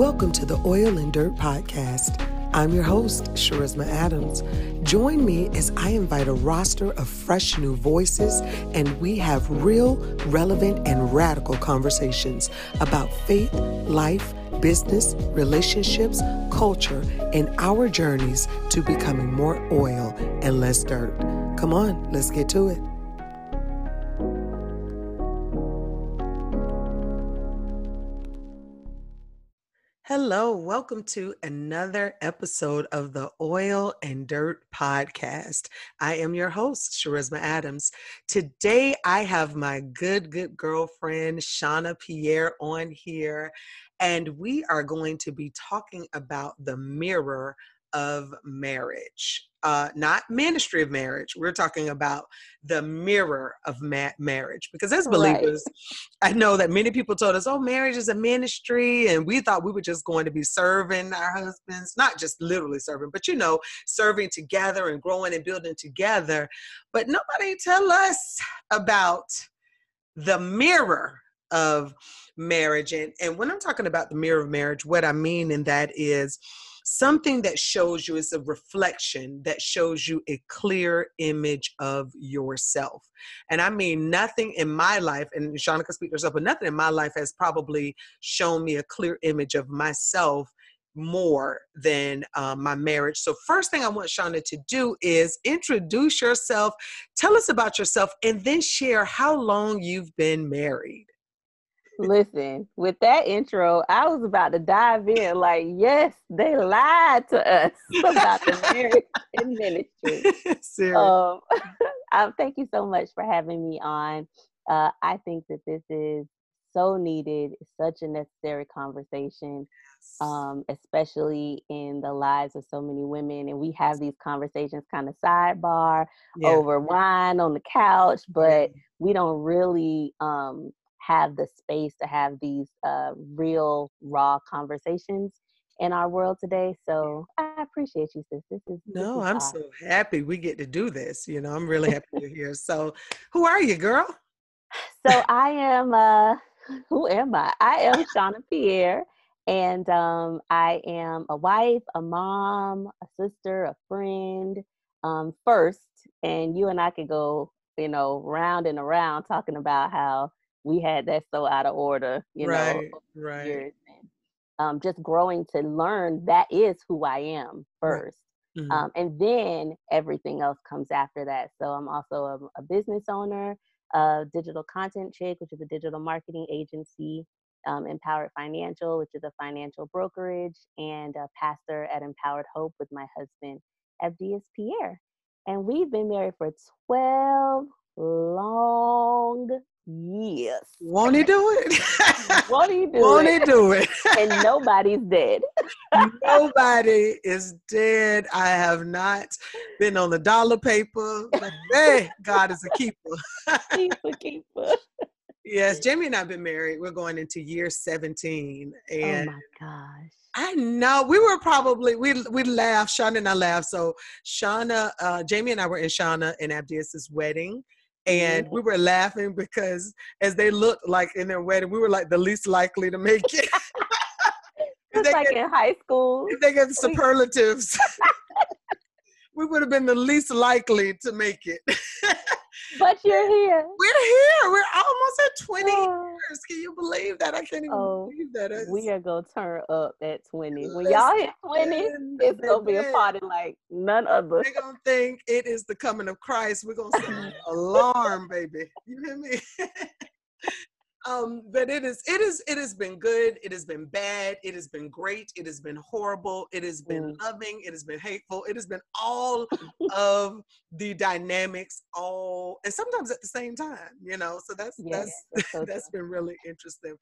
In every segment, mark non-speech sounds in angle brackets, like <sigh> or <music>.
Welcome to the Oil and Dirt Podcast. I'm your host, Charisma Adams. Join me as I invite a roster of fresh new voices and we have real, relevant, and radical conversations about faith, life, business, relationships, culture, and our journeys to becoming more oil and less dirt. Come on, let's get to it. Hello, welcome to another episode of the Oil and Dirt Podcast. I am your host, Charisma Adams. Today, I have my good, good girlfriend, Shauna Pierre, on here, and we are going to be talking about the mirror of marriage uh, not ministry of marriage. We're talking about the mirror of ma- marriage. Because as believers, right. I know that many people told us, oh, marriage is a ministry. And we thought we were just going to be serving our husbands, not just literally serving, but you know, serving together and growing and building together. But nobody tell us about the mirror of marriage. And, and when I'm talking about the mirror of marriage, what I mean in that is, something that shows you is a reflection that shows you a clear image of yourself. And I mean, nothing in my life, and Shauna can speak herself, but nothing in my life has probably shown me a clear image of myself more than uh, my marriage. So, first thing I want Shauna to do is introduce yourself, tell us about yourself, and then share how long you've been married. Listen, with that intro, I was about to dive in. Like, yes, they lied to us <laughs> about the marriage and ministry. <laughs> Um, <laughs> um, thank you so much for having me on. Uh, I think that this is so needed, such a necessary conversation, um, especially in the lives of so many women. And we have these conversations kind of sidebar yeah. over wine on the couch, but we don't really um, have the space to have these uh, real, raw conversations in our world today. So I appreciate you, sis. This is no, this is I'm awesome. so happy we get to do this. You know, I'm really happy you're <laughs> here. So, who are you, girl? So I am. uh <laughs> Who am I? I am Shauna Pierre, and um, I am a wife, a mom, a sister, a friend. Um, first, and you and I could go, you know, round and around talking about how we had that so out of order, you right, know, right. years. Um, just growing to learn that is who I am first. Right. Mm-hmm. Um, and then everything else comes after that. So I'm also a, a business owner, a digital content chick, which is a digital marketing agency, um, Empowered Financial, which is a financial brokerage, and a pastor at Empowered Hope with my husband, Abdias Pierre. And we've been married for 12 long Yes. Won't he do it? Won't he <laughs> do it? Won't he do it? and nobody's dead. Nobody is dead. I have not been on the dollar paper. But, hey, God is a keeper. <laughs> keeper, keeper. Yes, Jamie and I have been married. We're going into year 17. And oh my gosh. I know we were probably we we laughed. Shauna and I laughed. So Shauna, uh, Jamie and I were in Shauna and Abdias's wedding, and mm-hmm. we were laughing because as they looked like in their wedding, we were like the least likely to make it. <laughs> <laughs> it's like get, in high school. they get superlatives. <laughs> we would have been the least likely to make it. But you're here. We're here. We're almost at 20 oh. years. Can you believe that? I can't even oh, believe that. It's... We are gonna turn up at 20. When y'all hit 20, it's gonna be a party like none other. They're gonna think it is the coming of Christ. We're gonna sound <laughs> an alarm, baby. You hear me? <laughs> um but it is it is it has been good it has been bad it has been great it has been horrible it has been mm. loving it has been hateful it has been all of the dynamics all and sometimes at the same time you know so that's that's that's, so <laughs> that's been really interesting.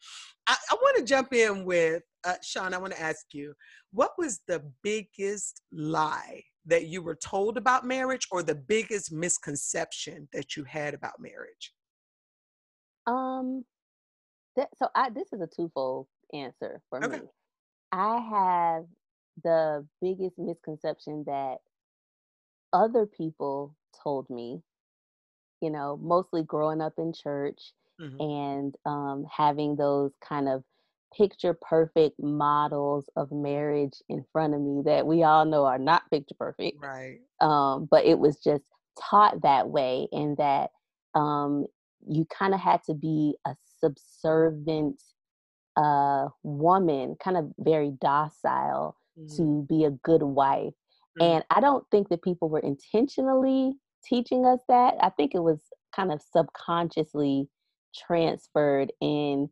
I, I want to jump in with uh, Shauna i want to ask you what was the biggest lie that you were told about marriage or the biggest misconception that you had about marriage? Um that, so I this is a twofold answer for okay. me. I have the biggest misconception that other people told me, you know, mostly growing up in church mm-hmm. and um, having those kind of picture perfect models of marriage in front of me that we all know are not picture perfect. Right. Um, but it was just taught that way, and that um, you kind of had to be a subservient uh, woman, kind of very docile mm-hmm. to be a good wife. Mm-hmm. And I don't think that people were intentionally teaching us that. I think it was kind of subconsciously transferred in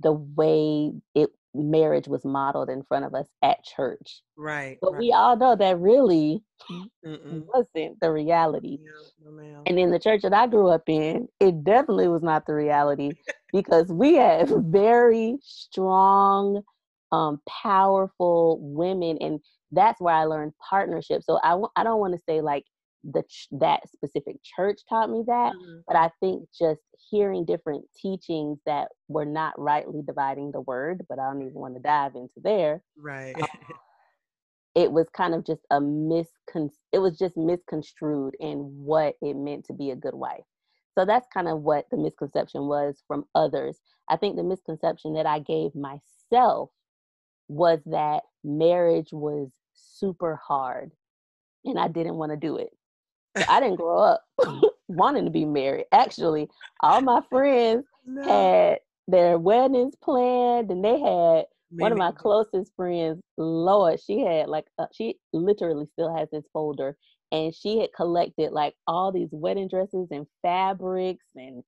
the way it marriage was modeled in front of us at church. Right. But right. we all know that really Mm-mm. wasn't the reality. No, and in the church that I grew up in, it definitely was not the reality <laughs> because we had very strong, um, powerful women. And that's where I learned partnership. So I w- I don't want to say like the ch- that specific church taught me that mm-hmm. but i think just hearing different teachings that were not rightly dividing the word but i don't even want to dive into there right. um, <laughs> it was kind of just a miscon it was just misconstrued in what it meant to be a good wife. So that's kind of what the misconception was from others. I think the misconception that i gave myself was that marriage was super hard and i didn't want to do it I didn't grow up <laughs> wanting to be married. Actually, all my friends no. had their weddings planned, and they had Maybe. one of my closest friends, Lord, she had like uh, she literally still has this folder, and she had collected like all these wedding dresses and fabrics and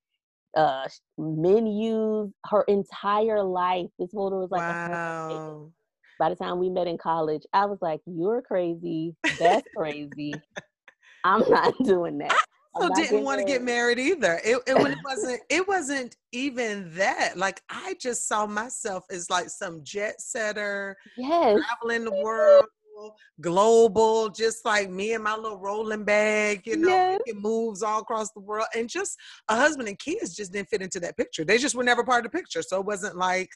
uh menus her entire life. This folder was like wow. By the time we met in college, I was like, "You're crazy. That's crazy." <laughs> I'm not <laughs> doing that. I also didn't want to get married either. It, it, it <laughs> wasn't it wasn't even that. Like I just saw myself as like some jet setter, yes, traveling the world, global, just like me and my little rolling bag, you know, yes. making moves all across the world. And just a husband and kids just didn't fit into that picture. They just were never part of the picture. So it wasn't like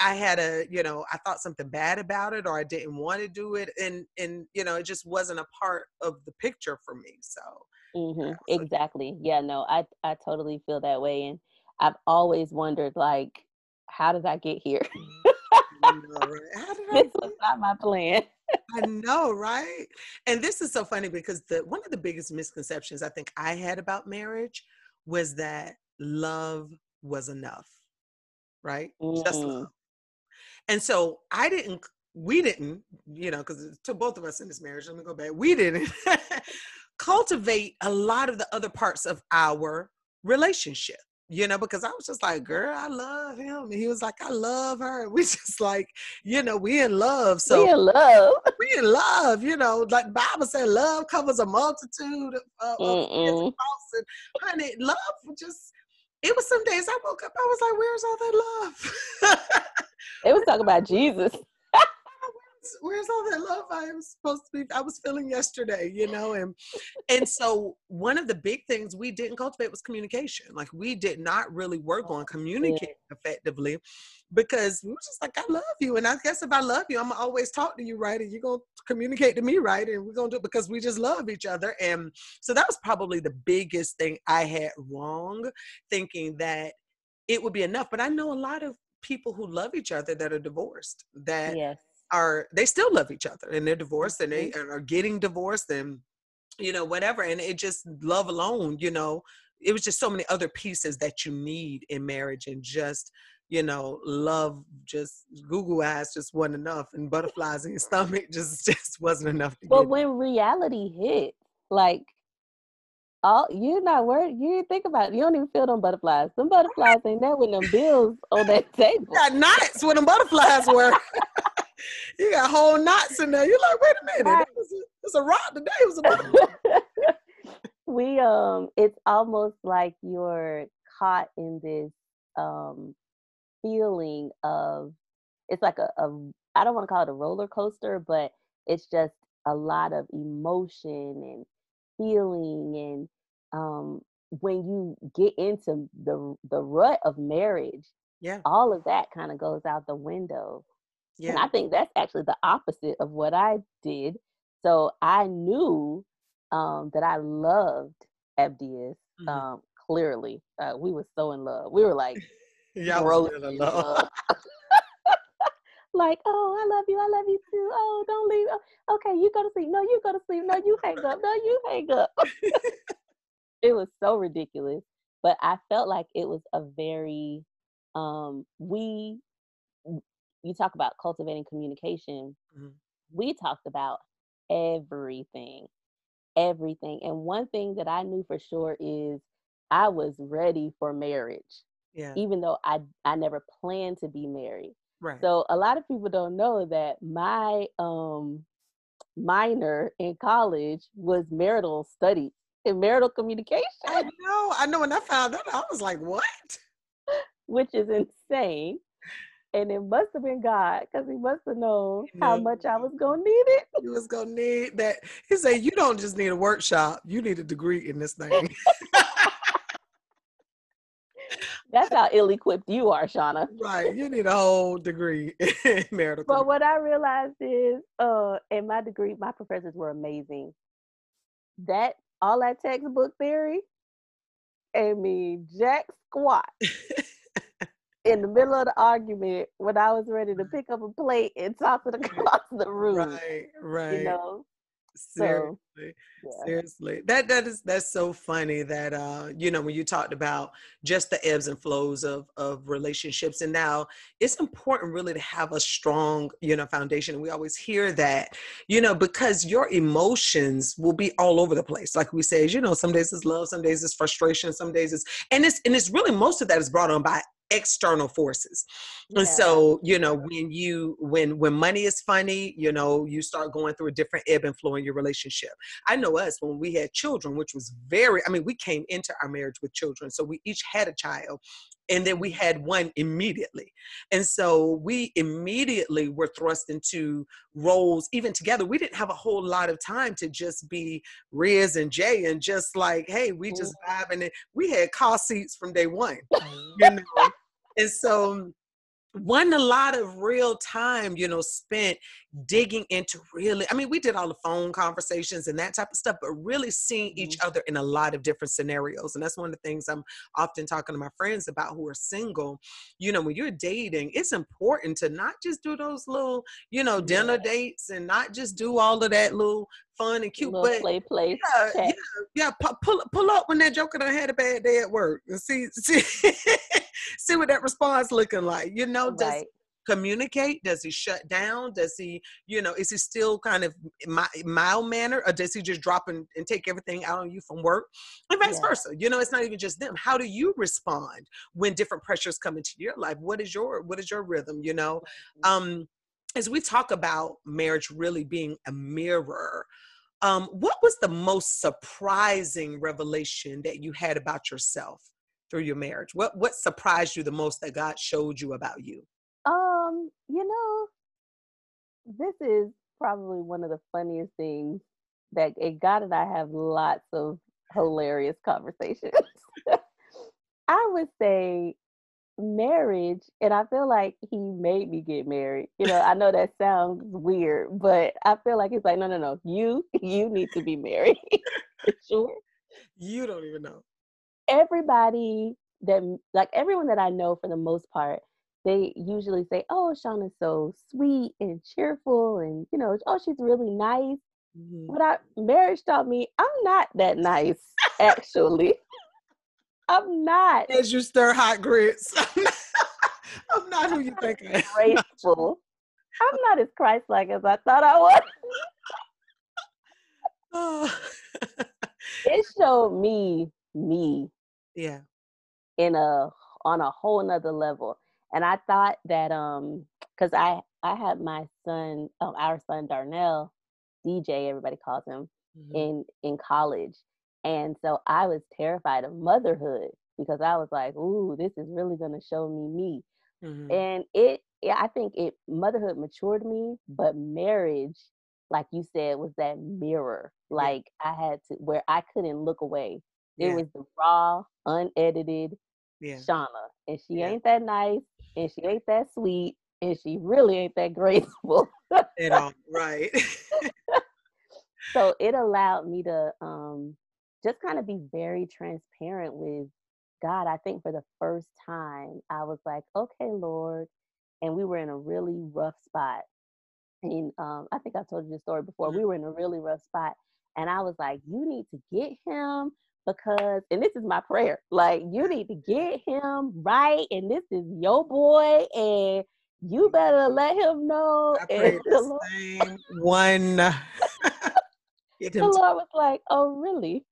I had a, you know, I thought something bad about it or I didn't want to do it. And, and, you know, it just wasn't a part of the picture for me. So, mm-hmm. so exactly. Yeah, no, I, I totally feel that way. And I've always wondered, like, how did I get here? <laughs> this was not my plan. I know, right? And this is so funny because the one of the biggest misconceptions I think I had about marriage was that love was enough, right? Mm. Just love. And so I didn't, we didn't, you know, because to both of us in this marriage, let me go back, we didn't <laughs> cultivate a lot of the other parts of our relationship you know, because I was just like, girl, I love him. And he was like, I love her. And we <laughs> just like, you know, we in love. So we in love. We in love, you know, like Bible said, love covers a multitude of, of and honey, love just it was some days I woke up, I was like, where's all that love? it was talking about <laughs> Jesus. Where's, all that love I was supposed to be? I was feeling yesterday, you know, and and so one of the big things we didn't cultivate was communication. Like we did not really work on communicating effectively because we were just like, I love you. And I guess if I love you, I'm gonna always talk to you, right? And you're gonna communicate to me, right? And we're gonna do it because we just love each other. And so that was probably the biggest thing I had wrong, thinking that it would be enough. But I know a lot of people who love each other that are divorced that yes. Are they still love each other and they're divorced and they are getting divorced and you know whatever and it just love alone you know it was just so many other pieces that you need in marriage and just you know, love just Google eyes just wasn't enough, and butterflies in your stomach <laughs> just just wasn't enough. but get. when reality hit, like all you're not worried. You think about it. You don't even feel them butterflies. Them butterflies ain't there with them <laughs> bills on that table. Got knots where them butterflies were. <laughs> <laughs> you got whole knots in there. You're like, wait a minute, right. was a, it was a rock today. It was a <laughs> we um, it's almost like you're caught in this um feeling of it's like a, a I don't want to call it a roller coaster, but it's just a lot of emotion and feeling and um when you get into the the rut of marriage yeah all of that kind of goes out the window yeah and i think that's actually the opposite of what i did so i knew um that i loved Abdias mm-hmm. um clearly uh, we were so in love we were like <laughs> yeah, in love. <laughs> <laughs> like, oh, I love you, I love you too. Oh, don't leave. Oh, okay, you go to sleep. No, you go to sleep. No, you hang up. No, you hang up. it was so ridiculous. But I felt like it was a very um we you talk about cultivating communication. Mm-hmm. We talked about everything. Everything. And one thing that I knew for sure is I was ready for marriage. Yeah. Even though I I never planned to be married. Right. So a lot of people don't know that my um minor in college was marital studies and marital communication. I know. I know when I found out, I was like, what? <laughs> Which is insane. And it must have been God because he must have known how much I was gonna need it. You was gonna need that. He said, You don't just need a workshop, you need a degree in this thing. <laughs> That's how ill-equipped you are, Shauna. Right. You need a whole degree <laughs> in marital. But what I realized is, uh, in my degree, my professors were amazing. That all that textbook theory, I mean, jack squat. <laughs> in the middle of the argument, when I was ready to pick up a plate and toss it across the room. Right, right. You know, seriously so, yeah. seriously that that is that's so funny that uh you know when you talked about just the ebbs and flows of of relationships and now it's important really to have a strong you know foundation we always hear that you know because your emotions will be all over the place like we say you know some days it's love some days it's frustration some days it's and it's and it's really most of that is brought on by external forces. Yeah. and so you know when you when when money is funny you know you start going through a different ebb and flow in your relationship. I know us when we had children which was very i mean we came into our marriage with children so we each had a child and then we had one immediately. And so we immediately were thrust into roles even together we didn't have a whole lot of time to just be riz and jay and just like hey we just vibing and we had car seats from day one <laughs> you know? And so one a lot of real time you know spent digging into really i mean we did all the phone conversations and that type of stuff but really seeing mm-hmm. each other in a lot of different scenarios and that's one of the things i'm often talking to my friends about who are single you know when you're dating it's important to not just do those little you know dinner yeah. dates and not just do all of that little fun and cute but play play yeah yeah, yeah pull, pull up when that joker done had a bad day at work and see <laughs> see <laughs> see what that response looking like you know right. does communicate? Does he shut down? Does he, you know, is he still kind of my mild manner or does he just drop and, and take everything out on you from work? And vice yeah. versa. You know, it's not even just them. How do you respond when different pressures come into your life? What is your what is your rhythm? You know? Um, as we talk about marriage really being a mirror, um, what was the most surprising revelation that you had about yourself through your marriage? What what surprised you the most that God showed you about you? Um, you know, this is probably one of the funniest things that God and I have lots of hilarious conversations. <laughs> I would say marriage, and I feel like he made me get married. You know, I know that sounds weird, but I feel like it's like, no, no, no, you, you need to be married. <laughs> sure. You don't even know. Everybody that, like everyone that I know for the most part, they usually say, "Oh, Shauna's so sweet and cheerful, and you know, oh, she's really nice." Mm-hmm. But I, marriage taught me I'm not that nice. Actually, I'm not. As you stir hot grits, <laughs> I'm not, who you think I am. Graceful. I'm not as Christ-like as I thought I was. oh. <laughs> it showed me me. Yeah. In a on a whole nother level and I thought that um because I I had my son um, our son Darnell DJ everybody calls him mm-hmm. in in college and so I was terrified of motherhood because I was like ooh this is really gonna show me me mm-hmm. and it yeah, I think it motherhood matured me but marriage like you said was that mirror like yeah. I had to where I couldn't look away it yeah. was the raw unedited yeah. Shauna and she yeah. ain't that nice and she ain't that sweet and she really ain't that <laughs> graceful at all right <laughs> so it allowed me to um just kind of be very transparent with god i think for the first time i was like okay lord and we were in a really rough spot. And um, I think I told you the story before. Mm-hmm. We were in a really rough spot, and I was like, "You need to get him because," and this is my prayer. Like, you need to get him right, and this is your boy, and you better let him know. I and <laughs> the, Lord, same one. <laughs> the Lord was like, "Oh, really?"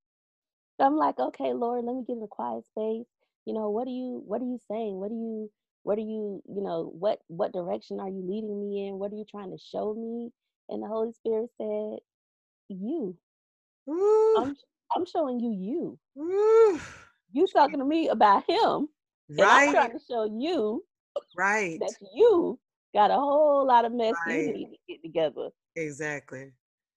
I'm like, "Okay, Lord, let me get in a quiet space." You know, what are you? What are you saying? What are you? what are you you know what what direction are you leading me in what are you trying to show me and the holy spirit said you i'm i'm showing you you. You talking to me about him right i'm trying to show you right. that you got a whole lot of mess right. you need to get together. Exactly.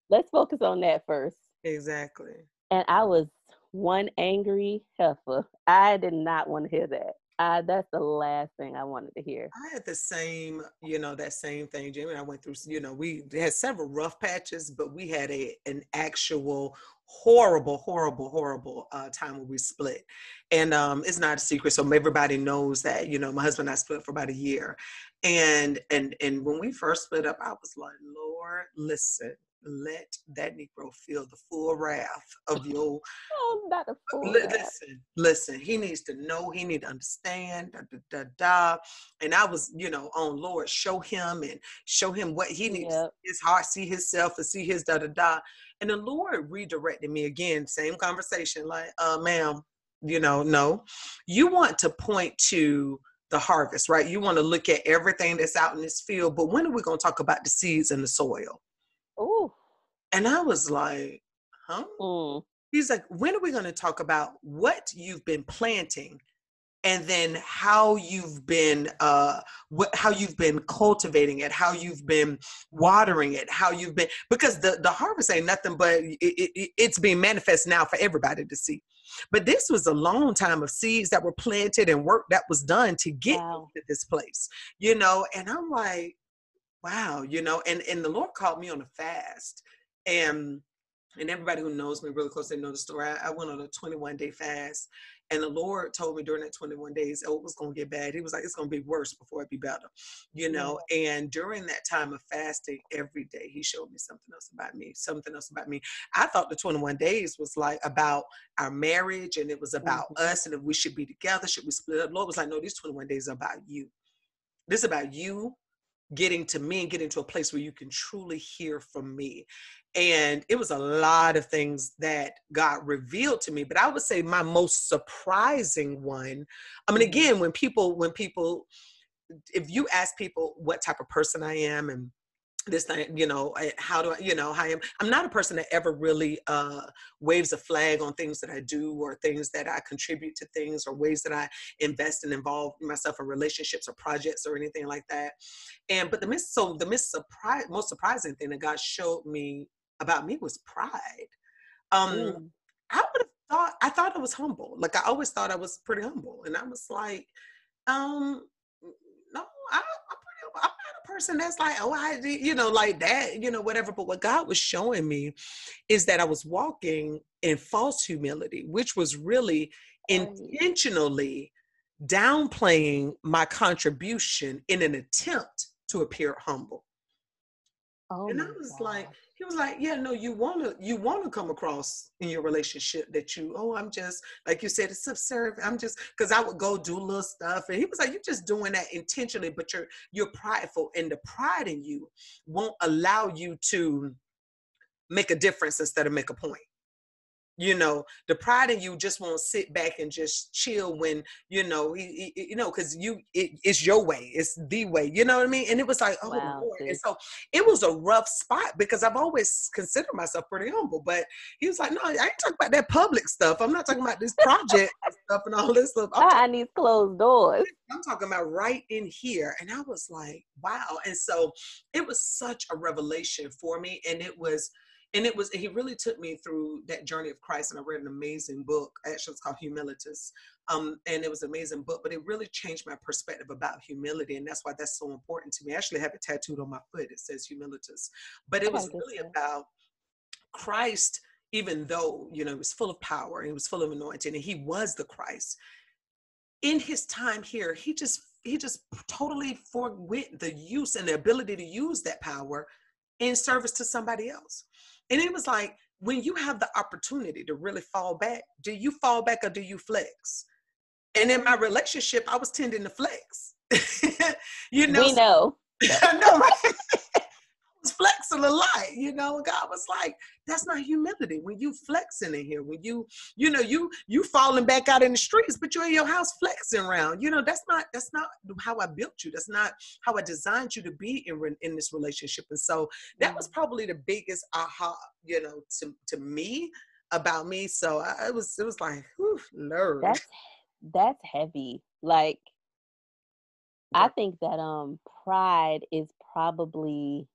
Let's focus on that first. Exactly. And i was one angry heifer. I did not want to hear that. I, that's the last thing I wanted to hear. I had the same, you know, that same thing, Jamie. I went through, you know, we had several rough patches, but we had a an actual horrible, horrible, horrible uh, time when we split. And um, it's not a secret, so everybody knows that. You know, my husband and I split for about a year, and and and when we first split up, I was like, Lord, listen, let that Negro feel the full wrath of <laughs> your. oh, not a full listen, wrath. listen. He needs to know. He need to understand. Da, da, da, da. And I was, you know, on Lord, show him and show him what he needs. Yep. His heart, see himself, and see his da da da. And the Lord redirected me again. Same conversation, like, uh, ma'am, you know, no, you want to point to the harvest, right? You want to look at everything that's out in this field, but when are we going to talk about the seeds in the soil? Oh. And I was like, huh? Mm. He's like, when are we going to talk about what you've been planting and then how you've been uh what how you've been cultivating it how you've been watering it how you've been because the the harvest ain't nothing but it, it, it's being manifest now for everybody to see but this was a long time of seeds that were planted and work that was done to get wow. to this place you know and i'm like wow, you know, and and the Lord called me on a fast, and and everybody who knows me really close, they know the story. I, I went on a 21 day fast, and the Lord told me during that 21 days, oh, it was going to get bad. He was like, it's going to be worse before it be better, you know. And during that time of fasting, every day He showed me something else about me, something else about me. I thought the 21 days was like about our marriage, and it was about mm-hmm. us, and if we should be together, should we split up. Lord was like, no, these 21 days are about you. This is about you getting to me and getting to a place where you can truly hear from me. And it was a lot of things that got revealed to me, but I would say my most surprising one. I mean, mm-hmm. again, when people, when people, if you ask people what type of person I am and this thing, you know, how do I, you know, how I am, I'm not a person that ever really uh, waves a flag on things that I do or things that I contribute to things or ways that I invest and involve myself in relationships or projects or anything like that. And, but the miss, so the miss surprise, most surprising thing that God showed me about me was pride. Um, mm. I would have thought, I thought I was humble. Like I always thought I was pretty humble. And I was like, um, no, I, I'm I'm not a person that's like, oh, I, you know, like that, you know, whatever. But what God was showing me is that I was walking in false humility, which was really intentionally downplaying my contribution in an attempt to appear humble. Oh and I was God. like, he was like yeah no you want to you want to come across in your relationship that you oh i'm just like you said it's subservient i'm just because i would go do little stuff. And he was like you're just doing that intentionally but you're you're prideful and the pride in you won't allow you to make a difference instead of make a point you know the pride in you just won't sit back and just chill when you know he, he, you know because you it, it's your way it's the way you know what i mean? And it was like oh wow, Lord. and so it was a rough spot because i've always considered myself pretty humble but he was like no i ain't talking about that public stuff. I'm not talking about this project stuff and all this stuff. <laughs> I need closed doors. I'm talking about right in here. And i was like wow. And so it was such a revelation for me and it was and it was he really took me through that journey of christ and i read an amazing book actually it's called humilitas um, and it was an amazing book but it really changed my perspective about humility and that's why that's so important to me. I actually have it tattooed on my foot it says humilitas but it was really about christ even though you know he was full of power and he was full of anointing and he was the christ. In his time here he just he just totally forwent the use and the ability to use that power in service to somebody else. And it was like, when you have the opportunity to really fall back, do you fall back or do you flex? And in my relationship, I was tending to flex. <laughs> you know, we know. <laughs> no, right? <laughs> was flexing a lot, you know. God was like, that's not humility. When you flexing in here, when you, you know, you you falling back out in the streets, but you're in your house flexing around. You know, that's not that's not how I built you. That's not how I designed you to be in in this relationship. And so that was mm. probably the biggest aha, you know, to to me about me. So I, it was it was like, whew, Lord. That's that's heavy. Like I think that um pride is probably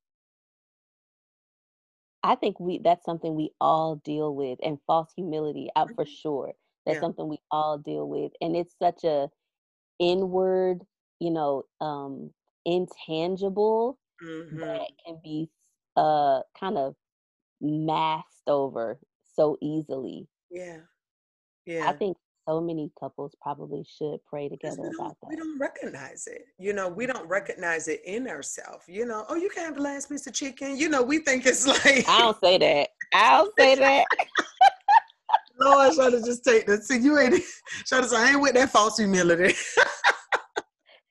I think we that's something we all deal with and false humility out for mm-hmm. sure. That's yeah. something we all deal with. And it's such a inward, you know, um intangible mm-hmm. that can be uh kind of masked over so easily. Yeah. Yeah. I think so many couples probably should pray together about that. We don't recognize it. You know, we don't mm-hmm. recognize it in ourselves. You know, oh, you can have the last piece of chicken. You know, we think it's like. <laughs> I don't say that. I don't say that. <laughs> Lord, try to just take that. See, you ain't <laughs> try to say I ain't with that false humility.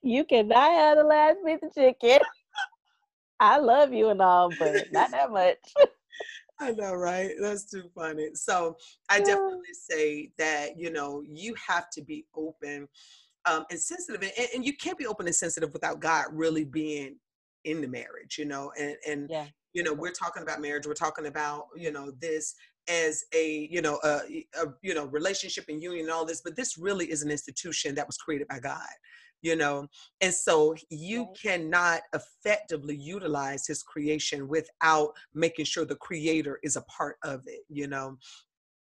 you cannot have the last piece of chicken. I love you and all, but not that much. I know, right? That's too funny. So I definitely say that, you know, you have to be open um, and sensitive. And, and you can't be open and sensitive without God really being in the marriage, you know, and, and yeah. you know, we're talking about marriage. We're talking about, you know, this as a you know a, a, you know relationship and union and all this but this really is an institution that was created by god you know and so you cannot effectively utilize his creation without making sure the creator is a part of it you know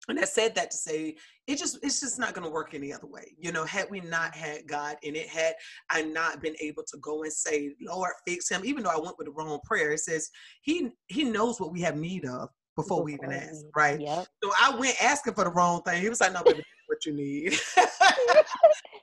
and I said that to say it just it's just not going to work any other way. You know, had we not had God in it, had I not been able to go and say, "Lord, fix him," even though I went with the wrong prayer, it says He He knows what we have need of before, before we even ask, right? Yep. So I went asking for the wrong thing. He was like, "No, baby, what you need." <laughs>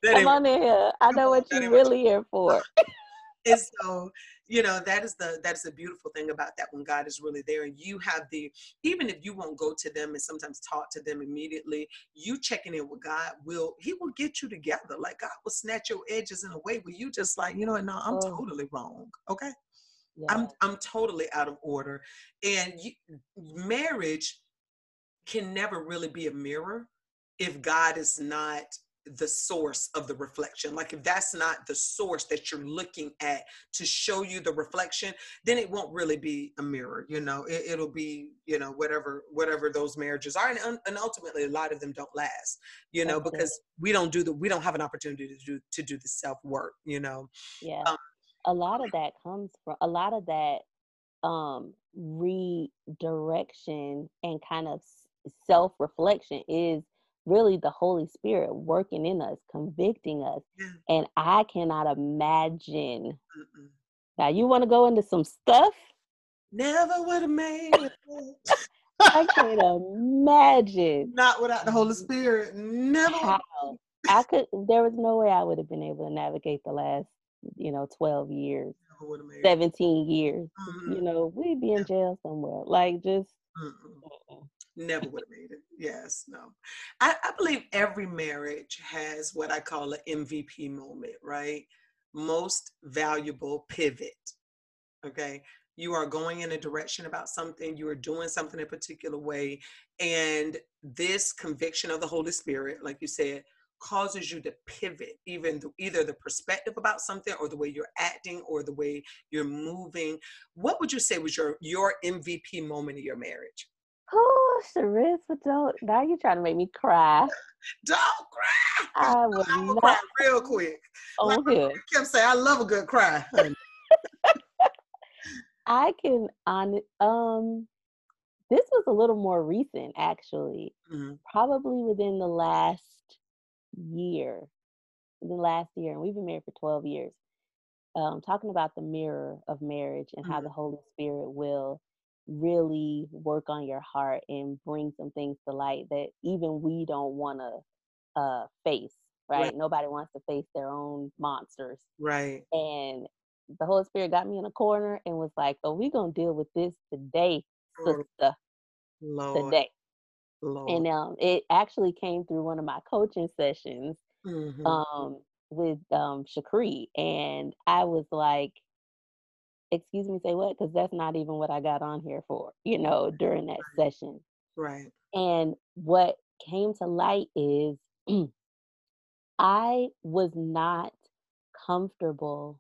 Come on in here. I know what you're really here for. <laughs> <laughs> and so, you know, that is the that is the beautiful thing about that when God is really there and you have the even if you won't go to them and sometimes talk to them immediately, you checking in with God will He will get you together. Like God will snatch your edges in a way where you just like, you know, no, I'm oh. totally wrong. Okay. Yeah. I'm I'm totally out of order. And you, marriage can never really be a mirror if God is not the source of the reflection. Like if that's not the source that you're looking at to show you the reflection, then it won't really be a mirror. You know, it, will be you know whatever whatever those marriages are, and, and ultimately a lot of them don't last. You know, because we don't do the we don't have an opportunity to do to do the self work. You know. Yeah. Um, a lot of that comes from a lot of that um redirection and kind of self reflection is really the Holy Spirit working in us, convicting us. Yeah. And I cannot imagine. Mm-mm. Now, you want to go into some stuff? Never would have made it. I can't imagine. Not without the Holy Spirit. Never. How. I could. There was no way I would have been able to navigate the last, you know, twelve years, seventeen years. Mm-hmm. You know, we'd be in jail somewhere. Like just. Mm-mm. Never would have made it. Yes, no. I, I believe every marriage has what I call an MVP moment, right? Most valuable pivot. Okay. You are going in a direction about something, you are doing something a particular way, and this conviction of the Holy Spirit, like you said, causes you to pivot even the, either the perspective about something or the way you're acting or the way you're moving what would you say was your your mvp moment of your marriage Oh, but don't. Now you're trying to make me cry. <laughs> Don't cry. I <laughs> will I not cry real quick. On like. <laughs> Kim say, I love a good cry. I can on um this was a little more recent actually. Mm-hmm. Probably within the last year. The last year. And we've been married for 12 years. Um, talking about the mirror of marriage and mm-hmm. how the Holy Spirit will really work on your heart and bring some things to light that even we don't want to uh, face right? right? Nobody wants to face their own monsters. Right. And the Holy Spirit got me in a corner and was like, "Oh, we're gonna deal with this today, sister. Lord. Today." Lord. And um, it actually came through one of my coaching sessions mm-hmm. um, with um, Shakri, and I was like, "Excuse me, say what?" Because that's not even what I got on here for, you know, during that right. session. Right. And what came to light is <clears throat> I was not comfortable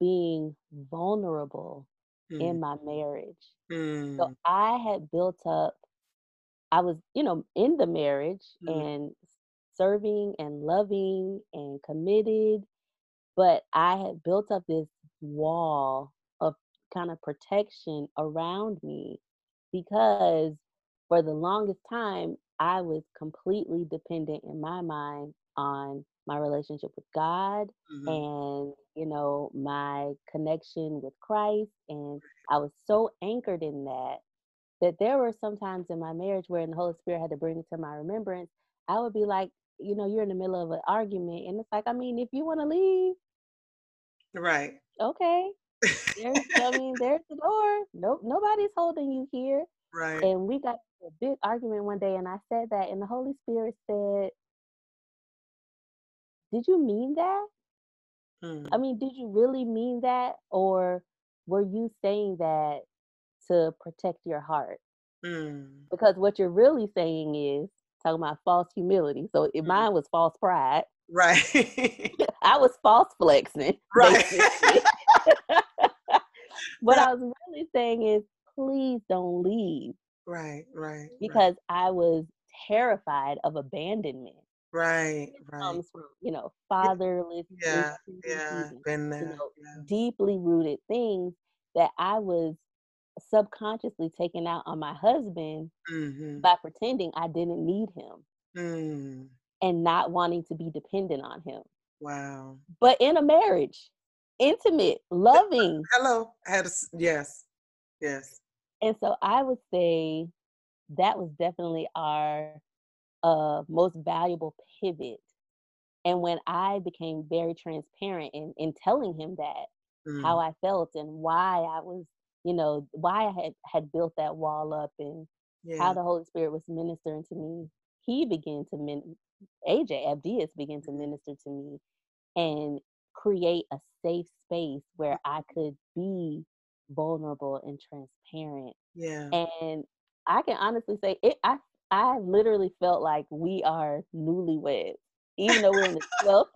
being vulnerable mm. in my marriage. Mm. So I had built up, I was, you know, in the marriage mm. and serving and loving and committed, but I had built up this wall kind of protection around me because for the longest time, I was completely dependent in my mind on my relationship with God mm-hmm. and, you know, my connection with Christ. And I was so anchored in that that there were some times in my marriage where the Holy Spirit had to bring it to my remembrance. I would be like, you know, you're in the middle of an argument. And it's like, I mean, if you want to leave, right. Okay. There's, I mean, there's the door. Nope, nobody's holding you here. Right. And we got a big argument one day, and I said that, and the Holy Spirit said, Did you mean that? Mm. I mean, did you really mean that? Or were you saying that to protect your heart? Mm. Because what you're really saying is talking about false humility. So if mm. mine was false pride. Right. <laughs> I was false flexing. Right. <laughs> what I was really saying is please don't leave. Right, right. Because right. I was terrified of abandonment. Right, right. Comes from you know fatherless, yeah, yeah, been there, you know, yeah. deeply rooted things that I was subconsciously taking out on my husband mm-hmm. by pretending I didn't need him mm. and not wanting to be dependent on him. Wow. But in a marriage, intimate, loving. Hello. I had a yes. Yes. And so I would say that was definitely our uh, most valuable pivot. And when I became very transparent in, in telling him that, mm. how I felt and why I was, you know, why I had, had built that wall up and yeah. how the Holy Spirit was ministering to me, he began to, min- AJ Abdias began to minister to me and create a safe space where mm. I could be vulnerable and transparent. Yeah. And I can honestly say it I I literally felt like we are newlyweds, even though we're in the 12th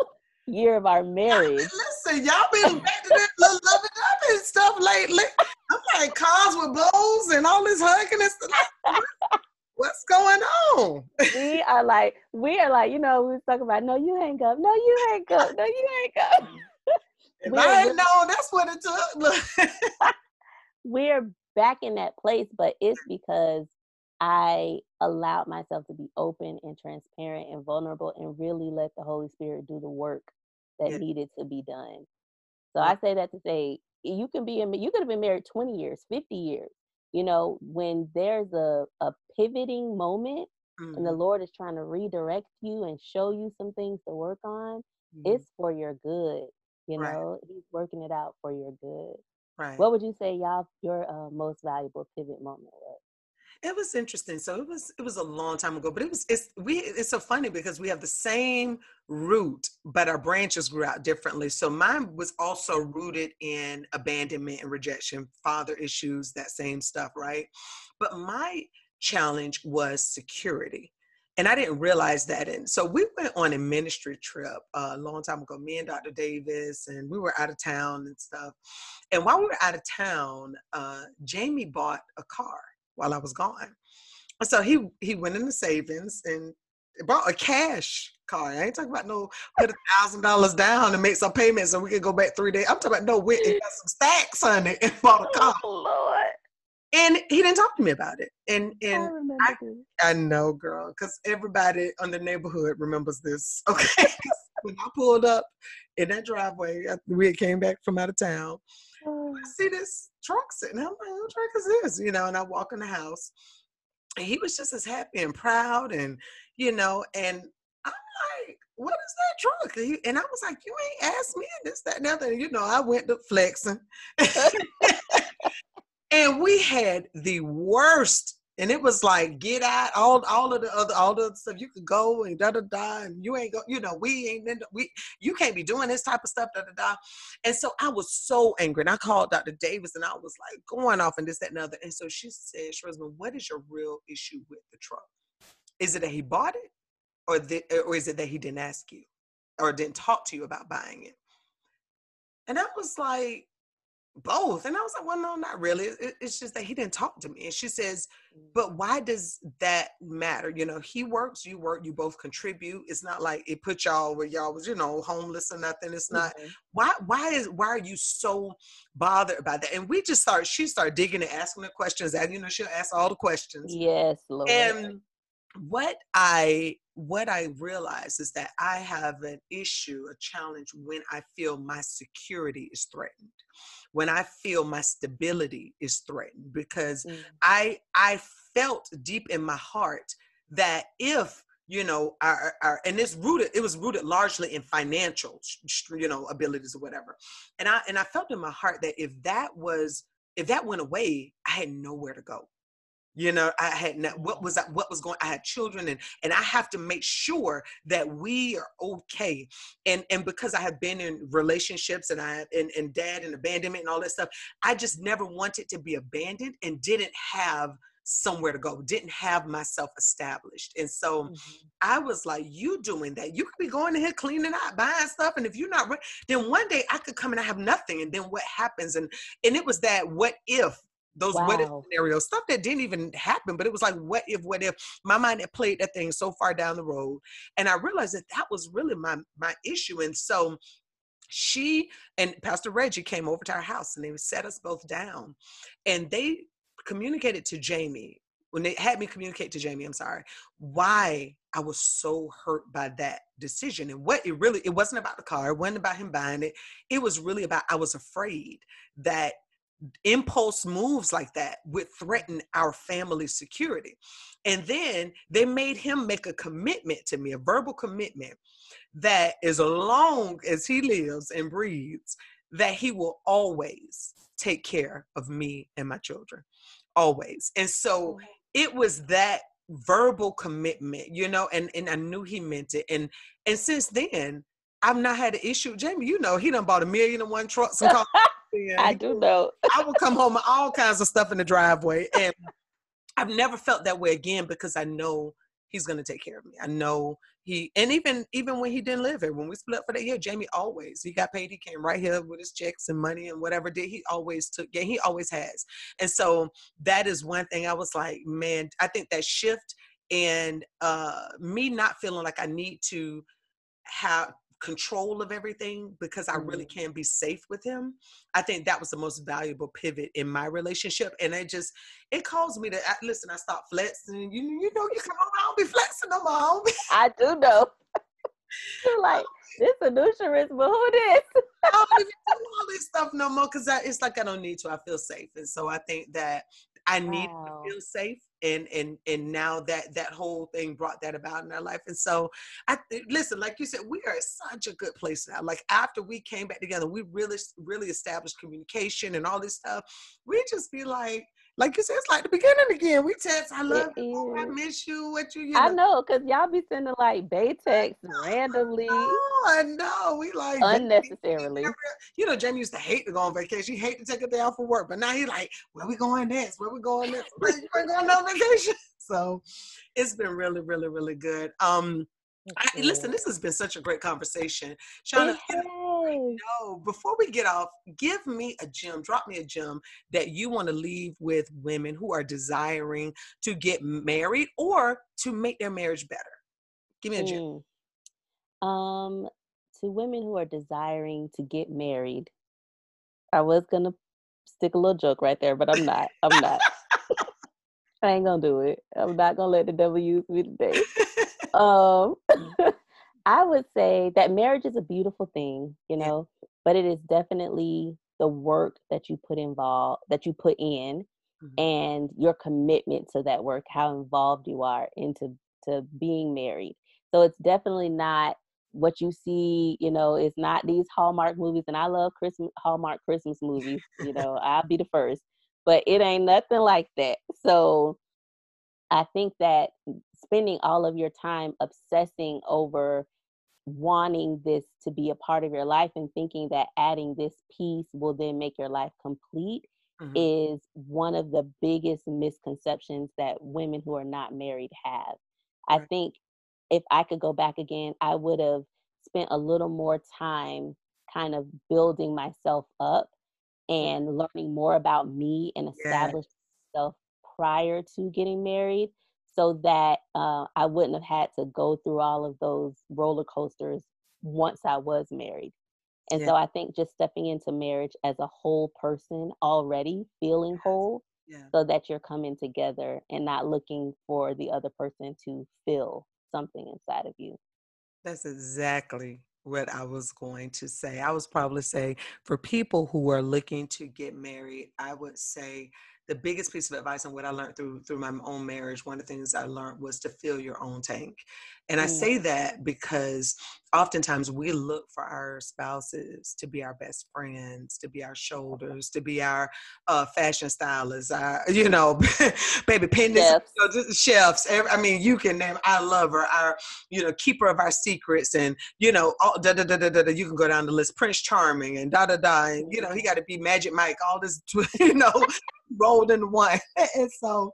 year of our marriage. Listen, y'all been back to that little loving up and stuff lately. I'm like cars with blows and all this hugging and stuff. What's going on? we are like, we are like, you know, we was talking about, no, you hang up, no, you hang up, no, you hang up. If I ain't known, that's what it took. <laughs> we're back in that place, but it's because I allowed myself to be open and transparent and vulnerable and really let the Holy Spirit do the work that yeah. needed to be done. So yeah. I say that to say you can be you could have been married 20 years, 50 years. You know, when there's a, a pivoting moment mm-hmm. and the mm-hmm. Lord is trying to redirect you and show you some things to work on, mm-hmm. it's for your good. You right. know, He's working it out for your good. Right. What would you say y'all your uh, most valuable pivot moment was? It was interesting. So it was it was a long time ago, but it was it's we it's so funny because we have the same root, but our branches grew out differently. So mine was also rooted in abandonment and rejection, father issues, that same stuff, right? But my challenge was security. And I didn't realize that. And so we went on a ministry trip a long time ago, me and Dr. Davis, and we were out of town and stuff. And while we were out of town, uh, Jamie bought a car while I was gone. So he he went into savings and bought a cash car. I ain't talking about no put a thousand dollars down and make some payments and we could go back three days. I'm talking about no went and got some stacks on it <laughs> and bought a car. Oh Lord. And he didn't talk to me about it. And and I, I, I know, girl, because everybody on the neighborhood remembers this. <laughs> Okay. when I pulled up in that driveway, we came back from out of town. Oh. I see this truck sitting. I'm like, what truck is this? You know, and I walk in the house. And he was just as happy and proud and, you know, and I'm like, what is that truck? And I was like, you ain't asked me this, that, and other. You know, I went to flexing. <laughs> and we had the worst and it was like get out all all of the other all the stuff. You could go and da da da and you ain't go you know we ain't we you can't be doing this type of stuff da da da. And so I was so angry and I called Dr. Davis and I was like going off and this that and other. And so she said Charisma what is your real issue with the truck? Is it that he bought it or the, or is it that he didn't ask you or didn't talk to you about buying it? And I was like both. And I was like, well, no, not really. It's just that he didn't talk to me. And she says, mm. but why does that matter? You know, he works, you work, you both contribute. It's not like it put y'all where y'all was, you know, homeless or nothing. It's not. Mm-hmm. Why? Why is? Why are you so bothered about that? And we just start. She started digging and asking the questions. And you know, she'll ask all the questions. Yes, Lord. And what I what I realize is that I have an issue, a challenge when I feel my security is threatened when I feel my stability is threatened because mm. I I felt deep in my heart that if you know our, our and it's rooted it was rooted largely in financial you know abilities or whatever and i and i felt in my heart that if that was if that went away i had nowhere to go you know i had not, what was what was going i had children and and i have to make sure that we are okay. And and because i have been in relationships and i and, and dad and abandonment and all that stuff i just never wanted to be abandoned and didn't have somewhere to go didn't have myself established. And so mm-hmm. i was like you doing that? You could be going in here cleaning out buying stuff and if you're not then one day i could come and i have nothing and then what happens? And and it was that what if those wow. what if scenarios, stuff that didn't even happen, but it was like, what if, what if my mind had played that thing so far down the road. And I realized that that was really my, my issue. And so she and Pastor Reggie came over to our house and they set us both down and they communicated to Jamie when they had me communicate to Jamie, I'm sorry, why I was so hurt by that decision. And what it really, it wasn't about the car, it wasn't about him buying it. It was really about, I was afraid that impulse moves like that would threaten our family security. And then they made him make a commitment to me, a verbal commitment that as long as he lives and breathes, that he will always take care of me and my children. Always. And so it was that verbal commitment, you know, and, and I knew he meant it. And and since then, I've not had an issue. Jamie, you know, he done bought a million and one trucks and <laughs> cars. I do know. I would come home with all kinds of stuff in the driveway. And I've never felt that way again because I know he's gonna take care of me. I know he and even even when he didn't live here, when we split up for that year, Jamie always he got paid, he came right here with his checks and money and whatever did he always took yeah, he always has. And so that is one thing I was like, man, I think that shift and uh me not feeling like I need to have control of everything because I really mm-hmm. can be safe with him. I think that was the most valuable pivot in my relationship. And it just, it caused me to listen, I stopped flexing. You, you know, you come home, I don't be flexing no more. I do know. <laughs> You're like, <laughs> this a new but who this? I don't even do all this stuff no more because it's like I don't need to. I feel safe. And so I think that I need wow. to oh. feel safe and and and now that that whole thing brought that about in our life and so i listen like you said we are such a good place now like after we came back together we really really established communication and all this stuff we just be like like you said, it's like the beginning again. We text, I love it you, I miss you, what you, you know. I know, cause y'all be sending like <laughs> bay texts randomly. Oh, I know. We like unnecessarily. You know, Jamie used to hate to go on vacation. He hate to take a day off of work, but now he like, where we going next? Where we going next? you ain't going on vacation. <laughs> So it's been really, really, really good. Um, I, listen, this has been such a great conversation. Shauna, no, before we get off, give me a gem, drop me a gem that you want to leave with women who are desiring to get married or to make their marriage better. Give me a gem. Mm. Um, to women who are desiring to get married, I was gonna stick a little joke right there, but I'm not. I'm not. <laughs> I ain't gonna do it. I'm not gonna let the devil use me today. <laughs> Um, <laughs> I would say that marriage is a beautiful thing, you know, yeah. but it is definitely the work that you put involved that you put in mm-hmm. and your commitment to that work, how involved you are into to being married. So it's definitely not what you see, you know, is not these Hallmark movies. And I love Christmas Hallmark Christmas movies. You <laughs> know, I'll be the first, but it ain't nothing like that. So I think that spending all of your time obsessing over wanting this to be a part of your life and thinking that adding this piece will then make your life complete mm-hmm. is one of the biggest misconceptions that women who are not married have. Right. I think if I could go back again, I would have spent a little more time kind of building myself up and learning more about me and establishing yeah. myself prior to getting married so that uh, I wouldn't have had to go through all of those roller coasters once I was married. And yeah. so I think just stepping into marriage as a whole person already feeling whole yeah. so that you're coming together and not looking for the other person to fill something inside of you. That's exactly what I was going to say. I was probably say for people who are looking to get married, I would say the biggest piece of advice and what I learned through through my own marriage, one of the things I learned was to fill your own tank. And I say mm. that because oftentimes we look for our spouses to be our best friends, to be our shoulders, to be our uh, fashion stylists, our, <laughs> you know, <laughs> baby pendants, chefs. You know, chefs. I mean, you can name, I love her, our, you know, keeper of our secrets. And, you know, all, da, da, da, da, da, da, you can go down the list, Prince Charming and da, da, da. And, you know, he got to be Magic Mike, all this, <laughs> you know, rolled into one. <laughs> and so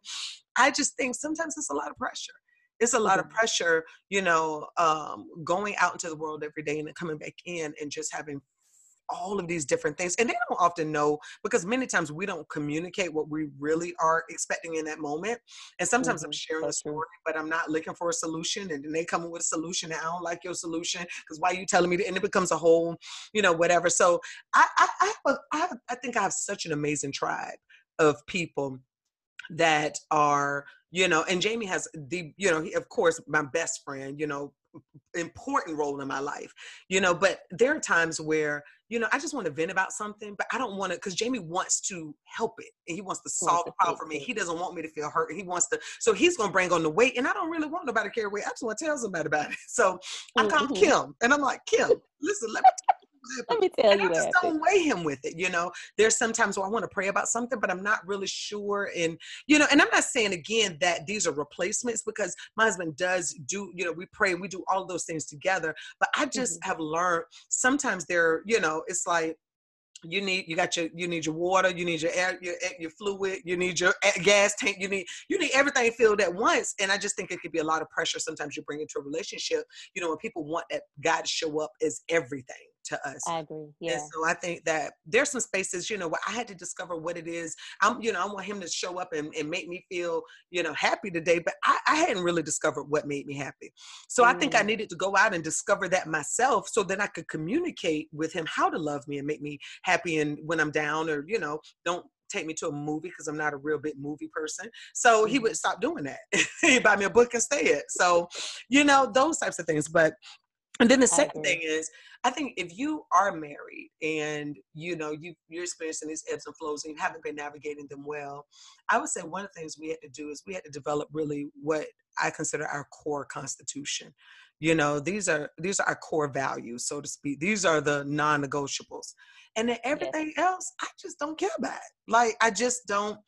I just think sometimes it's a lot of pressure it's a lot of mm-hmm. pressure, you know, um, going out into the world every day and then coming back in and just having all of these different things. And they don't often know because many times we don't communicate what we really are expecting in that moment. And sometimes mm-hmm. I'm sharing That's a story, true. but I'm not looking for a solution. And then they come with a solution and I don't like your solution because why are you telling me that? And it becomes a whole, you know, whatever. So I, I, I, have a, I, have, I think I have such an amazing tribe of people that are you know and jamie has the you know he, of course my best friend you know important role in my life you know but there are times where you know i just want to vent about something but i don't want to because jamie wants to help it and he wants to solve the problem for me he doesn't want me to feel hurt he wants to so he's going to bring on the weight and i don't really want nobody to carry weight i just want to tell somebody about it <laughs> so i call mm-hmm. kim and i'm like kim listen let me let me tell you I just don't weigh him with it. You know, there's sometimes where I want to pray about something, but I'm not really sure. And you know, and I'm not saying again that these are replacements because my husband does do. You know, we pray, we do all those things together. But I just mm-hmm. have learned sometimes they're. You know, it's like you need you got your you need your water you need your air your, your fluid you need your gas tank you need you need everything filled at once and i just think it could be a lot of pressure sometimes you bring into a relationship you know when people want that god to show up as everything to us. I agree. Yeah. And so I think that there's some spaces, you know, where I had to discover what it is. I'm, you know, I want him to show up and, and make me feel, you know, happy today, but I, I hadn't really discovered what made me happy. So mm. I think I mm. needed to go out and discover that myself so that I could communicate with him how to love me and make me happy and when I'm down or, you know, don't take me to a movie because I'm not a real big movie person. So he mm. would stop doing that. <laughs> He'd buy me a book and stay it. So, you know, those types of things. But and then the second thing is, I think if you are married and you know you you're experiencing these ebbs and flows and you haven't been navigating them well, I would say one of the things we had to do is we had to develop really what I consider our core constitution. You know, these are these are our core values, so to speak. These are the non-negotiables. And then everything else, I just don't care about. Like I just don't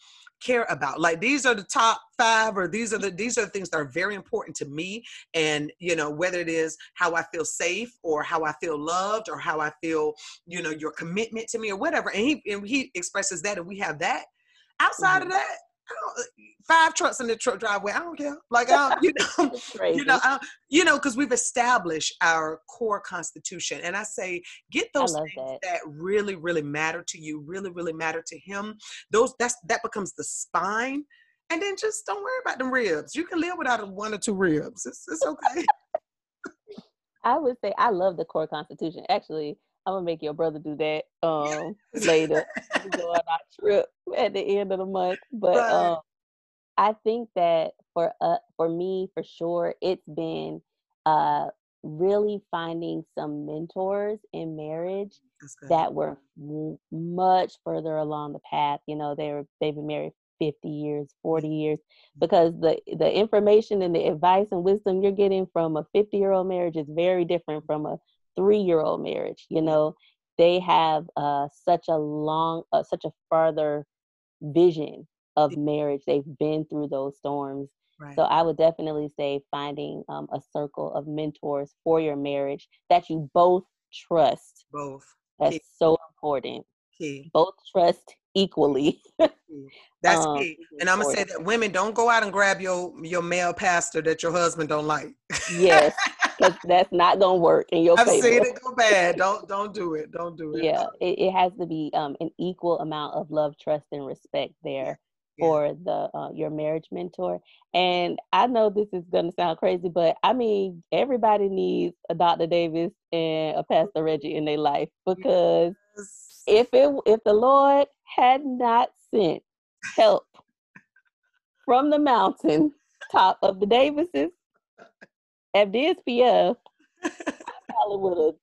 care about like these are the top five or these are the these are the things that are very important to me and you know whether it is how i feel safe or how i feel loved or how i feel you know your commitment to me or whatever and he and he expresses that and we have that outside mm-hmm. of that five trucks in the truck driveway. I don't care. Like, I you know, <laughs> you know, I, you know, because we've established our core constitution, and I say, get those things that. that. really, really matter to you, really, really matter to him. Those that's that becomes the spine, and then just don't worry about them ribs. You can live without one or two ribs. It's it's okay. <laughs> I would say I love the core constitution. Actually, I'm gonna make your brother do that um <laughs> later. go on our trip at the end of the month. But right. um I think that for uh for me for sure it's been uh really finding some mentors in marriage that were m- much further along the path. You know, they were they've been married 50 years, 40 years, because the the information and the advice and wisdom you're getting from a 50 year old marriage is very different from a three year old marriage. You know, they have uh, such a long, uh, such a farther vision of marriage. They've been through those storms. Right. So I would definitely say finding um, a circle of mentors for your marriage that you both trust. Both. That's Key. so important. Key. Both trust equally. That's um, key. And I'm gonna say that women don't go out and grab your your male pastor that your husband don't like. yes, because that's not gonna work in your I've favor. seen it go bad. Don't don't do it. Don't do it. Yeah, it, it has to be um, an equal amount of love, trust, and respect there yeah. for the uh, your marriage mentor. And I know this is gonna sound crazy, but I mean everybody needs a Dr. Davis and a Pastor Reggie in their life because yes. if it if the Lord had not sent help from the mountain top of the Davises at this PF, I probably would have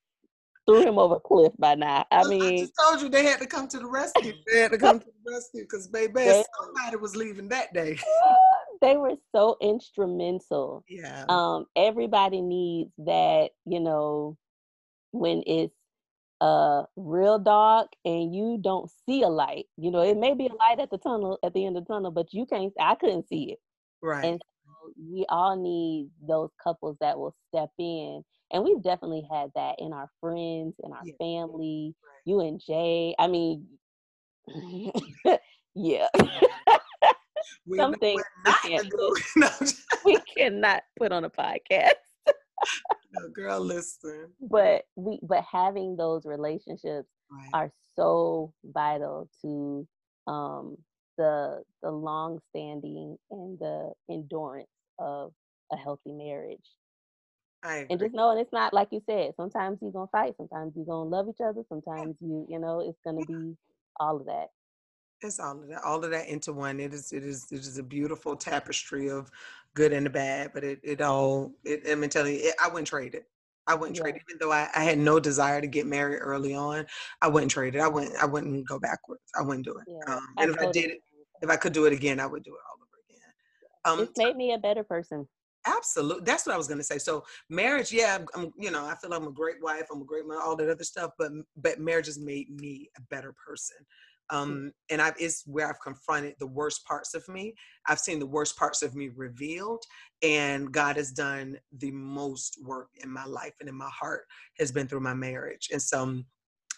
threw him over a cliff by now. I mean, I just told you they had to come to the rescue. They had to come to the rescue because baby, they, somebody was leaving that day. <laughs> they were so instrumental. Yeah. Um, everybody needs that, you know, when it's uh real dark and you don't see a light. You know, it may be a light at the tunnel at the end of the tunnel, but you can't I couldn't see it. Right. And we all need those couples that will step in. And we've definitely had that in our friends, in our yeah. family, right. you and Jay. I mean <laughs> yeah. <laughs> we Some things we, can't put, <laughs> we cannot put on a podcast no, girl, listen. But we, but having those relationships right. are so vital to um, the the long standing and the endurance of a healthy marriage. And just knowing it's not like you said. Sometimes you're gonna fight. Sometimes you're gonna love each other. Sometimes you, you know, it's gonna be all of that. It's all of that, all of that into one. It is, it is, it is a beautiful tapestry of good and the bad. But it, it all, it, I'm telling you, it, I wouldn't trade it. I wouldn't yeah. trade it, even though I, I had no desire to get married early on. I wouldn't trade it. I wouldn't, I wouldn't go backwards. I wouldn't do it. Yeah, um, and if I did it, if I could do it again, I would do it all. Um, it's made me a better person. Absolutely, that's what I was gonna say. So marriage, yeah, I'm, I'm, you know, I feel I'm a great wife, I'm a great mother, all that other stuff, but but marriage has made me a better person. Mm. um, and I've is where I've confronted the worst parts of me. I've seen the worst parts of me revealed, and God has done the most work in my life and in my heart has been through my marriage. And so um,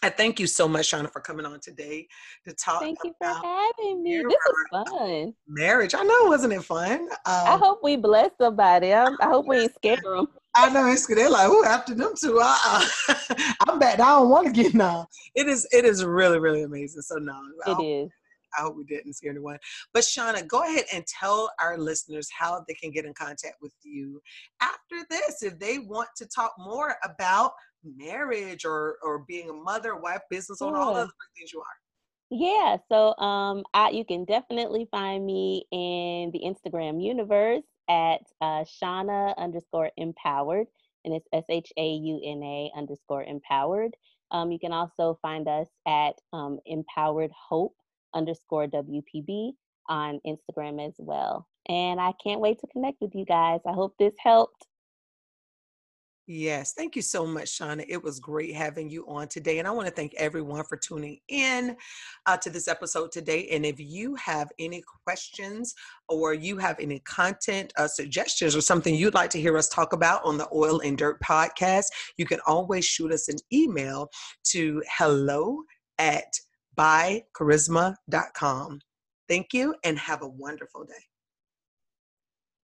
I thank you so much, Shauna, for coming on today to talk. Thank you for having me. This was fun. Marriage, I know, wasn't it fun? Um, I hope we bless somebody. I, I hope we ain't scare them. I know it's good. they're like, oh, after them two, uh, <laughs> I'm back. I don't want to get now. It is, it is really, really amazing. So no, it I is. I hope we didn't scare anyone. But Shauna, go ahead and tell our listeners how they can get in contact with you after this if they want to talk more about marriage or or being a mother, wife, business owner, all the other things you are. Yeah, so um, I, you can definitely find me in the Instagram universe at uh, Shauna underscore empowered, and it's S H A U N A underscore empowered. Um, you can also find us at um, empowered hope underscore WPB on Instagram as well. And I can't wait to connect with you guys. I hope this helped. Yes, thank you so much, Shauna. It was great having you on today. And I want to thank everyone for tuning in uh, to this episode today. And if you have any questions or you have any content uh, suggestions or something you'd like to hear us talk about on the Oil and Dirt podcast, you can always shoot us an email to hello at bycharisma.com. Thank you and have a wonderful day.